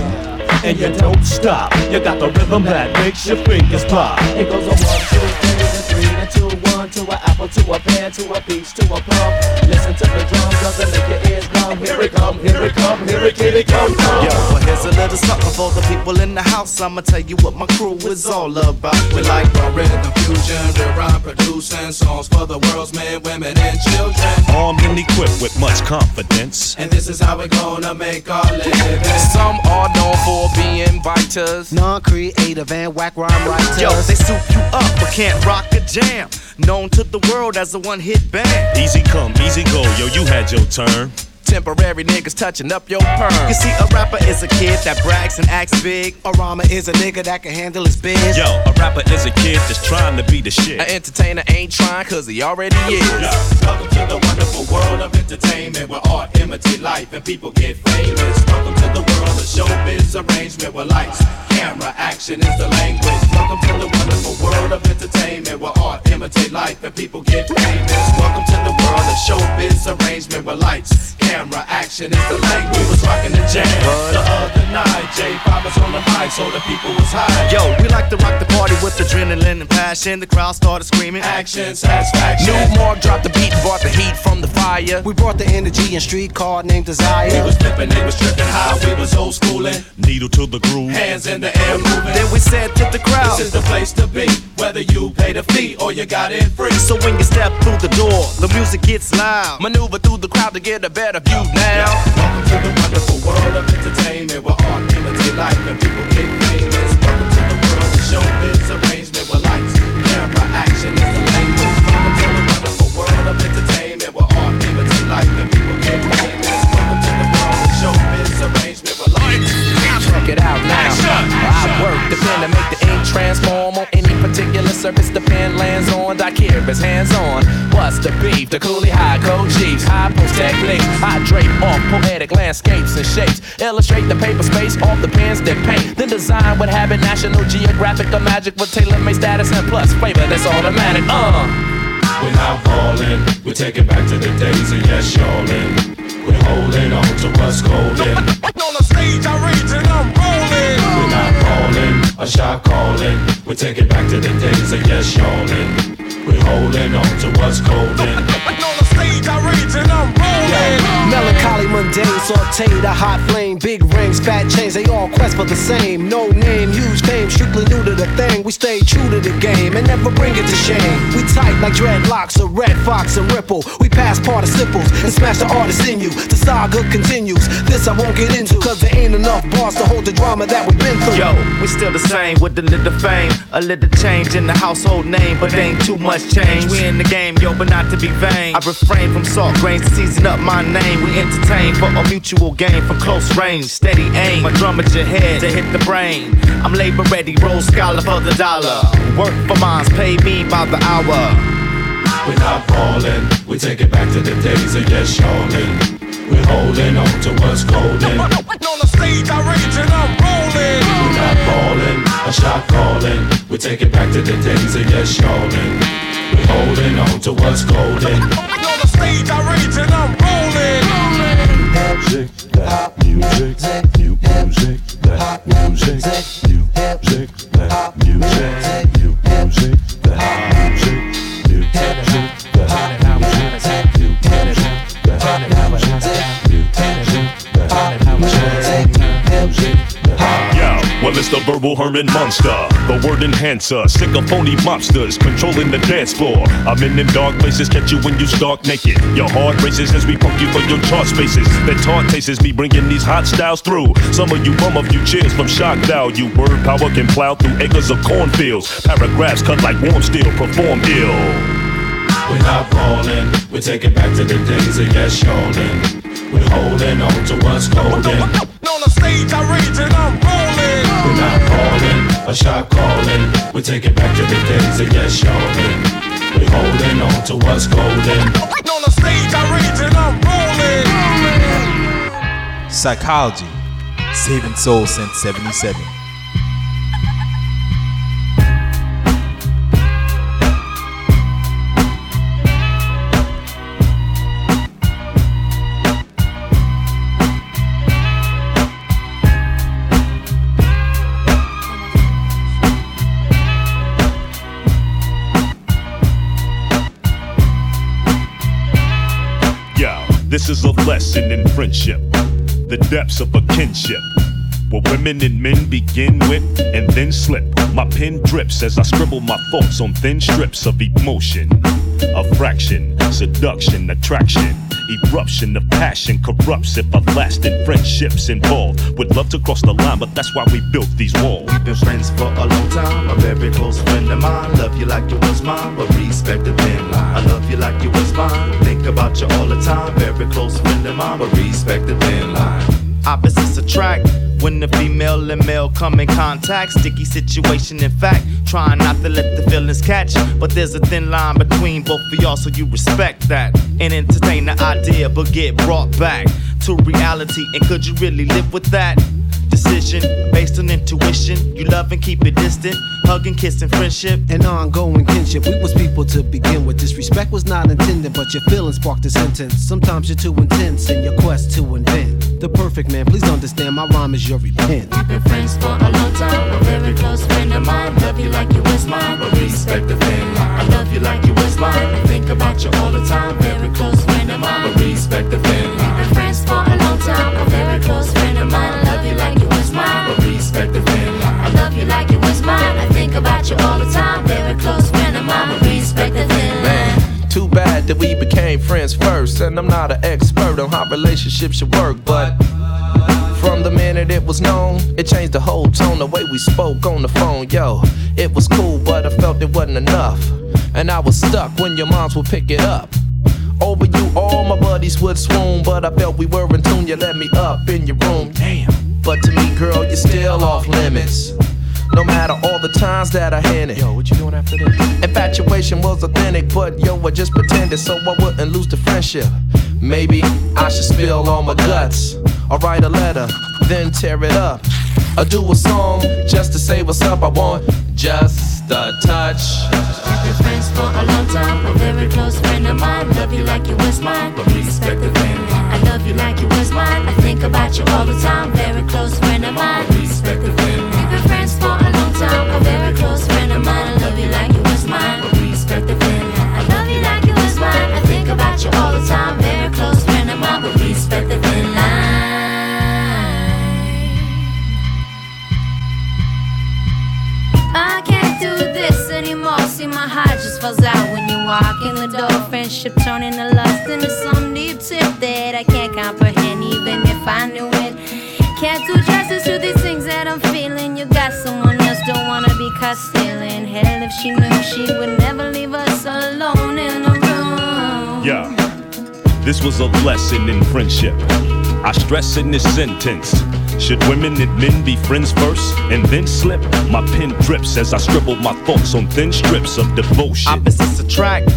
And you don't stop. You got the rhythm that makes your fingers pop. It goes a one, two, three, to three, to two, one, to an apple, to a pear, to a peach, to a plum. Listen to the drums, doesn't make your ears numb. Here it come, here it come, here it, here it come, come. Yo, well here's a little something for the people in the house. I'ma tell you what my crew is all about. We like the rhythm fusion, we rhyme producing songs for the world's men, women, and children. Armed and equipped with much confidence. And this is how we're gonna make our living. Some are known for being biters, non-creative and whack rhyme writers. Yo, they soup you up but can't rock a jam. Known to the world as a one-hit band. Easy come, easy go, yo, you had your turn. Temporary niggas touching up your perm. You see, a rapper is a kid that brags and acts big. A rama is a nigga that can handle his biz. Yo, a rapper is a kid that's trying to be the shit. An entertainer ain't trying cause he already is. Yeah. Welcome to the wonderful world of entertainment where art imitate life and people get famous. Welcome to the world of showbiz arrangement where lights, camera, action is the language. Welcome to the wonderful world of entertainment where art imitate life and people get famous. Welcome to the world of showbiz arrangement where lights, camera, action is the lane we was rocking the jam. The other night, J5 was on the mic, so the people was high. Yo, we like to rock the party with adrenaline and passion. The crowd started screaming. Action, satisfaction. Nu-Mark dropped the beat and brought the heat from the fire. We brought the energy and street card named Desire. We was flipping, they was tripping high, we was old schooling. Needle to the groove. Hands in the air moving. Then we said to the crowd. This is the place to be, whether you pay the fee or you got it free. So when you step through the door, the music gets loud. Maneuver through the crowd to get a better view now. Welcome to the wonderful world of entertainment where art imitate life and people get famous. Welcome to the world of showbiz arrangement where lights, camera, action is the language. Welcome to the wonderful world of entertainment it out now. I work the pen to make the ink transform on any particular surface the pen lands on. Dicurious hands on. What's the beef? The Cooley High code chiefs, high post techniques. I drape off poetic landscapes and shapes. Illustrate the paper space off the pens that paint. Then design what habit National Geographic or magic with tailor-made status and plus flavor that's automatic. Uh. We're not falling, we take it back to the days of yes, y'allin'. We're holding on to what's golden. On the stage, I rage and I'm rolling. We're not calling, a shot calling. We take it back to the days of yes, y'allin'. We're holding on to what's golden. On stage, I rage and I'm rolling. Melancholy, mundane, sauteed, a hot flame, big rings, fat chains, they all quest for the same. No name, huge fame, strictly new to the thing. We stay true to the game and never bring it to shame. We tight like dreadlocks, a Redd Foxx and ripple. We pass participles and smash the artist in you. The saga continues. This I won't get into, cause there ain't enough bars to hold the drama that we've been through. Yo, we still the same with a little fame, a little change in the household name, but ain't too much change. We in the game, yo, but not to be vain. I refrain from salt grains to season up my name. We entertain for a mutual gain from close range, steady aim. My drum at your head to hit the brain. I'm labor ready, roll scholar for the dollar. Work for mines, pay me by the hour. We're not falling, we take it back to the days of yes, y'allin'. We're holding on to what's golden. On the stage, I rage and I'm rolling. We're not falling, a shot calling. We take it back to the days of yes, y'allin'. Holding on to what's golden. On the stage, I rage and I'm rolling. Music, that music, new music, that music, new music, that music, new music, that Well, verbal Herman Munster, the word enhancer, sick of phony mobsters controlling the dance floor. I'm in them dark places, catch you when you stark naked. Your heart races as we pump you for your chart spaces. The taunt tastes me bringing these hot styles through. Some of you bum a few cheers from shock value. Word power can plow through acres of cornfields. Paragraphs cut like warm steel, perform ill. We're not falling, we take it back to the days of yes, y'allin'. We're holding on to what's golden. On the stage, I rage and I'm rolling. We're not falling, a shot calling. We take it back to the days of yes, y'allin'. We're holding on to what's golden. On the stage, I rage and I'm rolling. Psychology, saving soul since 77. Is a lesson in friendship, the depths of a kinship. Where women and men begin with and then slip. My pen drips as I scribble my thoughts on thin strips of emotion. A fraction, seduction, attraction. Eruption of passion corrupts if everlasting friendships involved. Would love to cross the line, but that's why we built these walls. We've been friends for a long time, a very close friend of mine. Love you like you was mine, but respect the thin line. I love you like you was mine. Think about you all the time, very close friend of mine, but respect the thin line. Opposites attract. When the female and male come in contact, sticky situation. In fact, trying not to let the feelings catch. But there's a thin line between both of y'all, so you respect that and entertain the idea, but get brought back to reality. And could you really live with that? Decision based on intuition. You love and keep it distant, hug and kiss and friendship. and ongoing kinship. We was people to begin with. Disrespect was not intended, but your feelings sparked a sentence. Sometimes you're too intense in your quest to invent the perfect man. Please understand, my rhyme is your repent. We've been friends for a long time, a very close friend of mine. Love you like you was mine, but respect the thin line. I love you like you was mine. I think about you all the time, very close friend of mine, but respect the thin line. We've been friends for a long time, a very close friend of mine. Love you like you was mine, but respect the thin line. I love you like it was mine. I think about you all the time, very close friend of mine, but respect the thin line. Too bad that we became friends first. And I'm not an expert on how relationships should work, but from the minute it was known, it changed the whole tone, the way we spoke on the phone. Yo, it was cool, but I felt it wasn't enough. And I was stuck when your moms would pick it up. Over you, all my buddies would swoon, but I felt we were in tune. You let me up in your room, damn. But to me, girl, you're still off limits. No matter all the times that I hinted. Yo, what you doing after this? Infatuation was authentic, but yo, I just pretended so I wouldn't lose the friendship. Maybe I should spill all my guts. Or write a letter, then tear it up. Or do a song just to say what's up. I want just a touch. We've been friends for a long time, a very close friend of mine. Love you like you was mine, but please respect the thin line. I love you like you was mine. I think about you all the time, very close friend of mine. Respect the for a very close friend of mine. I love you like you was mine, respect the line. I love you like you was mine. I think about you all the time, very close friend of mine, but respect the thin line. I can't do this anymore. See, my heart just falls out when you walk in the door. Friendship turning to lust into some deep tip that I can't comprehend, even if I knew it. Can't do justice to these things that I'm feeling. You got someone else, don't wanna be caught stealing. Hell, if she knew, she would never leave us alone in a room. Yeah. This was a lesson in friendship. I stress in this sentence. Should women and men be friends first and then slip? My pen drips as I scribble my thoughts on thin strips of devotion. Opposites attract,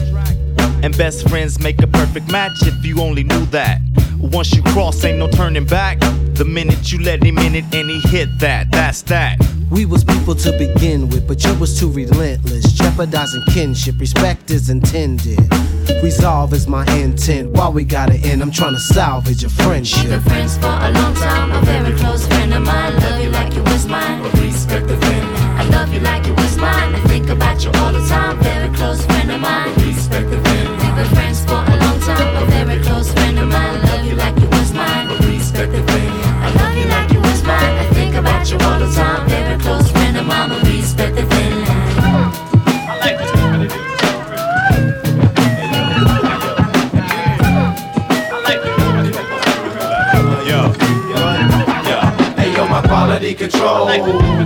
and best friends make a perfect match if you only knew that. Once you cross, ain't no turning back. The minute you let him in it and he hit that, that's that. We was people to begin with, but you was too relentless, jeopardizing kinship. Respect is intended. Resolve is my intent. While we got it in, I'm trying to salvage a friendship. We've been friendship. friends for a long time, a very close friend of mine. Love you like you was mine, but respect the thin line. I love you like you was mine. I think about you all the time, very close friend of mine. Respect the control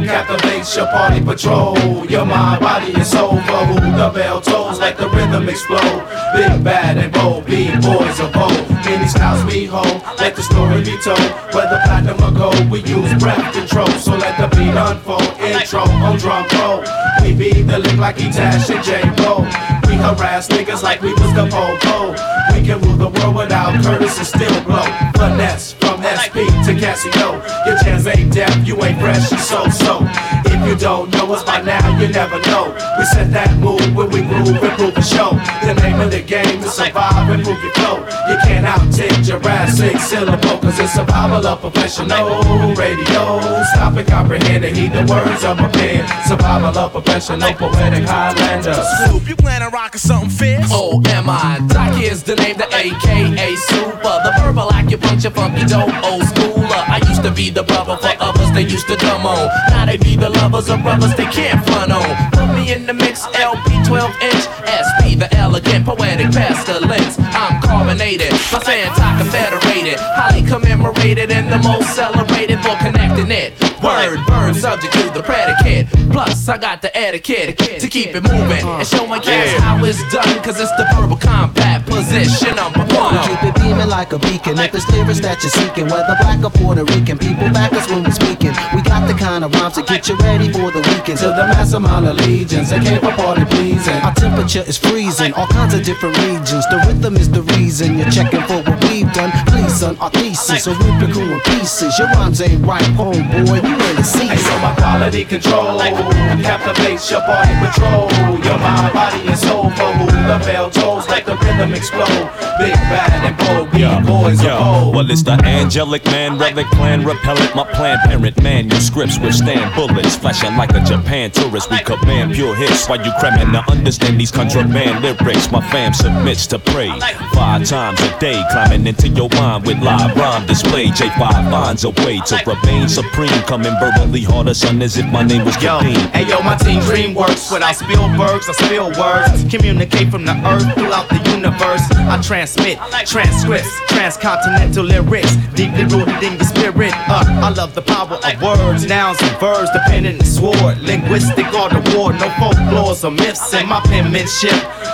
captivates your party patrol. Your mind, body and soul for the bell tolls like the rhythm explode. Big bad and bold, big boys of old. Many styles we hold, let the story be told. Whether platinum or gold, we use breath control. So let the beat unfold. Intro on drum roll. We be the lick like Etash and J. Cole. We harass niggas like we was the po-po. We can rule the world without Curtis and still blow. Finesse from SP to Casio. Your chance ain't deaf, you ain't fresh, you so so. If you don't know us by now, you never know. We set that move when we groove and prove the show. The name of the game is survive and move your flow. You can't outtake Jurassic syllable, cause it's survival of professional radio. Stop and comprehend and heed the words of my pen. Survival of professional poetic Highlander. Swoop, you plan on rocking something fierce? Oh, am I? Doc is the name, the AKA Super. The verbal acupuncture, funky dope, old schooler. I used to be the brother for others they used to dumb on. Now they be the lovers of brothers they can't front on. Put me in the mix, LP 12 inch, SP, the elegant, poetic pestilence. I'm carbonated, my Santa confederated, highly commemorated, and the most celebrated for connecting it. Word, verb, subject to the predicate. Plus, I got the etiquette to keep it moving and show my cats how it's done. Cause it's the verbal combat position number one. Keep it beaming like a beacon. If it's clearest that you're seeking, whether black or Puerto Rican, people back us when we're speaking. We got the kind of rhymes to get you ready for the weekend. To the mass amount of legions, they came for party pleasing. Our temperature is freezing, all kinds of different regions. The rhythm is the reason you're checking for what we've done. Please, son, our thesis, Olympical in pieces. Your rhymes ain't right, homeboy. You in the season. Hey, so my quality control captivates your body patrol. Your mind, body, and soul for who the bell tolls. like the rhythm explode. Big bad and bold, yeah. boys Yo, of old. well, it's the angelic man, relic plan, repellent. My plan, parent manuscripts withstand bullets. Flashing like a Japan tourist, we command pure hits. While you cramming to understand these contraband lyrics, my fam submits to pray. Five times a day, climbing into your mind with live rhyme display. J5 finds a way to remain supreme. Coming verbally harder, son, as if my name was Yo, Kadeem. hey yo, my team dream works without Spielbergs. I spill words, communicate from the earth throughout the universe. I transmit transcripts, transcontinental lyrics, deeply rooted in your spirit. Uh, I love the power of words, nouns and verbs, the pen and the sword. Linguistic art of war, no folklores or myths in my penmanship.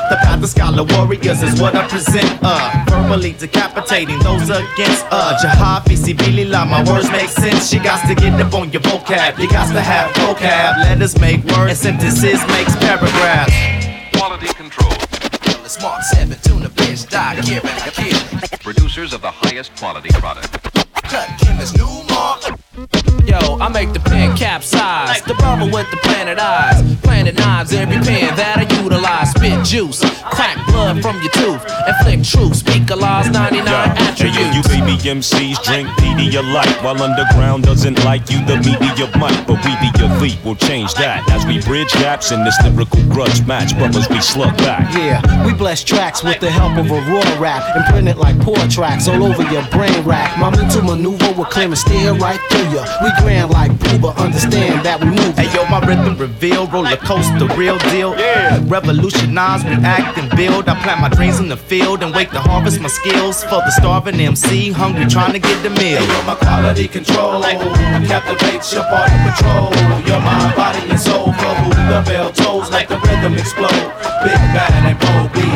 The path of scholar warriors is what I present. Uh, verbally decapitating those against uh, Jahafi Sibilila. My words make sense. You got to get up on your vocab. You got to have vocab. Letters make words, and sentences makes paragraphs. Quality control. It's Mark 7, tuna fish, die, Kieran, kid. Producers of the highest quality product. Cut Kim's Nu-Mark. Yo, I make the pen capsize. The brother with the planet eyes. Planet knives every pen that I utilize. Spit juice, crack blood from your tooth. Inflict truth, speak a law's 99 Hey, attributes. yo, you baby MCs drink Pedialyte While underground doesn't like you, the media might But we the elite will change that As we bridge gaps in this lyrical grudge match Brothers, we slug back Yeah, we bless tracks with the help of a raw rap and print it like poor tracks all over your brain rack. My mental maneuver will clear and steer right through ya. We grand like Booba, understand that we move. Hey yo, my rhythm reveal, roller coaster, real deal. Yeah. Revolutionize, react, and build. I plant my dreams in the field and wait to harvest my skills for the starving MC, hungry trying to get the meal. Hey, yo, my quality control captivates your body patrol. Your mind, body, and soul for who the bell tolls. Like the rhythm explode. Big bad and bold, we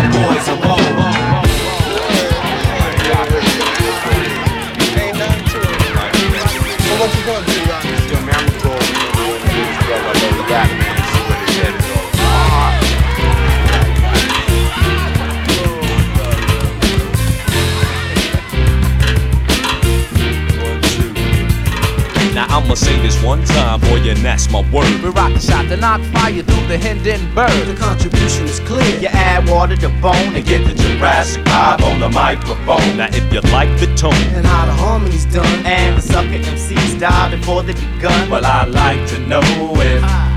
say this one time, boy, and that's my word We rock the shot to knock fire through the Hindenburg. The contribution is clear. You add water to bone And get the Jurassic vibe on the microphone. Now if you like the tone And how the harmony's done. and the sucker MCs die before they begun. Well, I'd like to know if ah.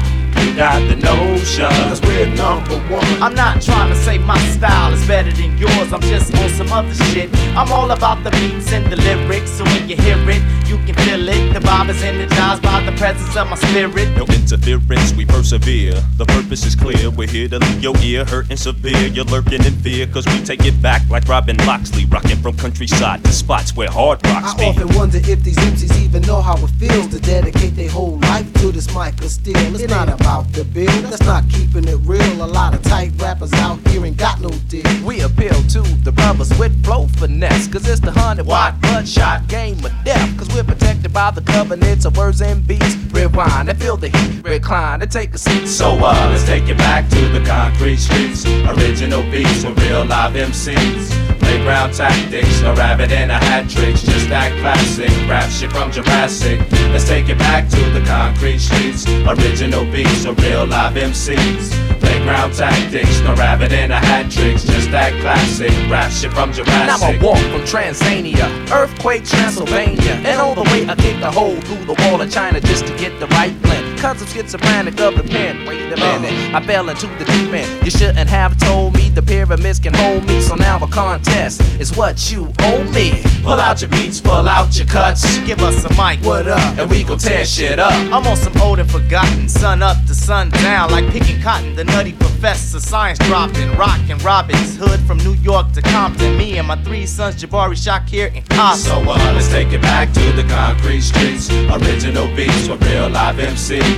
You got the notion. Cause we're number one. I'm not trying to say my style is better than yours. I'm just on some other shit. I'm all about the beats and the lyrics. So when you hear it, you can feel it. The vibe is energized by the presence of my spirit. No interference, we persevere. The purpose is clear. We're here to leave your ear hurting severe. You're lurking in fear, cause we take it back like Robin Loxley, rocking from countryside to spots where hard rocks I be. often wonder if these MCs even know how it feels to dedicate their whole life to this mic of steel. It's not about the bill, that's not keeping it real. A lot of tight rappers out here ain't got no deal. We appeal to the brothers with flow finesse. Cause it's the 100 watt bloodshot game of death. Cause we're protected by the covenants of words and beats. Rewind and feel the heat, recline and take a seat. So uh, let's take it back to the concrete streets. Original beats with real live MCs. Playground tactics, no rabbit and a hat tricks. Just that classic rap shit from Jurassic. Let's take it back to the concrete streets. Original beats with real live MCs. Playground tactics, no rabbit and a hat tricks. Just that classic rap shit from Jurassic. I'ma walk from Tanzania, earthquake Transylvania, and all the way I kicked a hole through the wall of China just to get the right blend. Cause I'm schizophrenic of the pen. Wait a minute, I fell into the deep end. You shouldn't have told me the pyramids can hold me, so now a contest is what you owe me. Pull out your beats, pull out your cuts. Give us a mic. What up? And we gon' tear shit up. I'm on some old and forgotten, sun up to sun down, like picking cotton, the nutty professor, science dropping, rockin' Robin's Hood from New York to Compton. Me and my three sons, Jabari, Shakir, and Compton. So uh, let's take it back to the concrete streets. Original beats with real live MCs.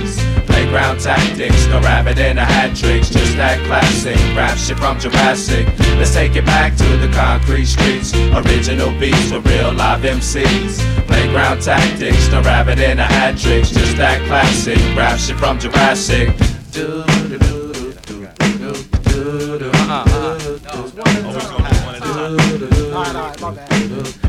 Playground tactics, no rabbit in a hat tricks, just that classic. Rap shit from Jurassic. Let's take it back to the concrete streets. Original beats with real live MCs. Playground tactics, no rabbit in a hat tricks, just that classic. Rap shit from Jurassic. Do, do, do, do, do, do, do. Everybody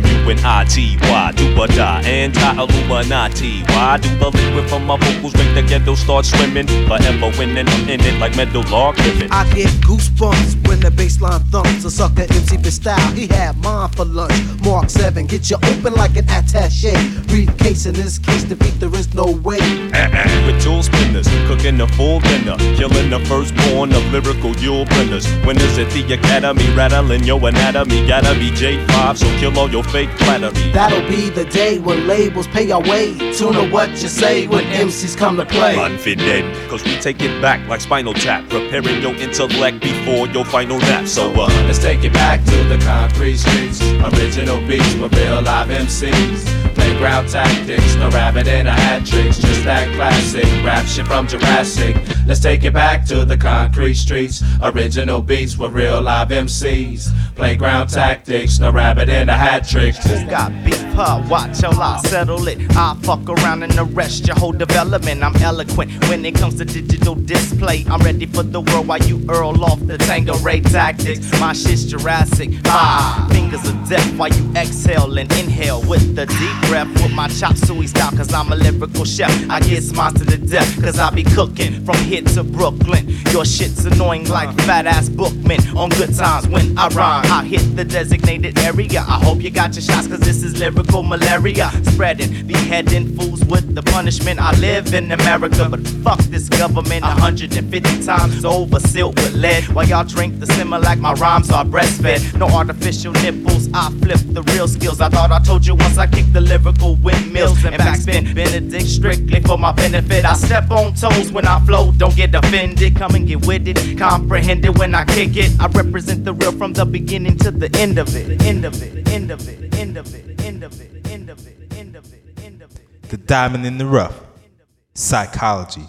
tuna fish from UNIT. Why do I die? Anti-Illuminati. Why do the liquid from my vocals make the ghetto start swimming? Forever winning, I'm in it like metal log living. I get goosebumps when the baseline thumps. A sucker MC for style, he had mine for lunch. Mark 7, get you open like an attache. Briefcase in this case, defeat there is no way. Uh-uh. With tool spinners, cooking a full dinner, killing the firstborn of lyrical Yule blenders. Winners at the academy, rattling your anatomy. Gotta be J5, so kill all your fake flattery. That'll be the day when labels pay our way. Tune to what you say when MCs come to play. Unfitted, cause we take it back like spinal tap, preparing your intellect before your final nap. So, uh, Let's take it back to the concrete streets. Original beats with real live MCs. Playground tactics, no rabbit in a hat tricks. Just that classic rap shit from Jurassic. Let's take it back to the concrete streets. Original beats with real live MCs. Playground tactics, no rabbit in a hat tricks. Who got beef, huh? Watch till I settle it. I fuck around and arrest your whole development. I'm eloquent when it comes to digital display. I'm ready for the world while you earl off the Tango Ray tactics. My shit's Jurassic. Five fingers of death while you exhale and inhale with the deep breath with my chop suey style. Cause I'm a lyrical chef. I get smiles to the death. Cause I be cooking from here to Brooklyn. Your shit's annoying like fat ass Bookman on good times when I rhyme. I hit the designated area. I hope you got your shots cause this is lyrical malaria. Spreading, beheading fools with the punishment. I live in America, but fuck this government 150 times over, sealed with lead. While y'all drink the Similac, my rhymes are breastfed. No artificial nipples, I flip the real skills. I thought I told you once I kick the lyrical windmills and backspin. Benedict strictly for my benefit. I step on toes when I flow, don't get offended. Come and get with it, comprehend it when I kick it. I represent the real from the beginning to the end of it. End of it, end of it, end of it, end of it, end of it, end of it, end of it. The Diamond in the Rough. Psychology.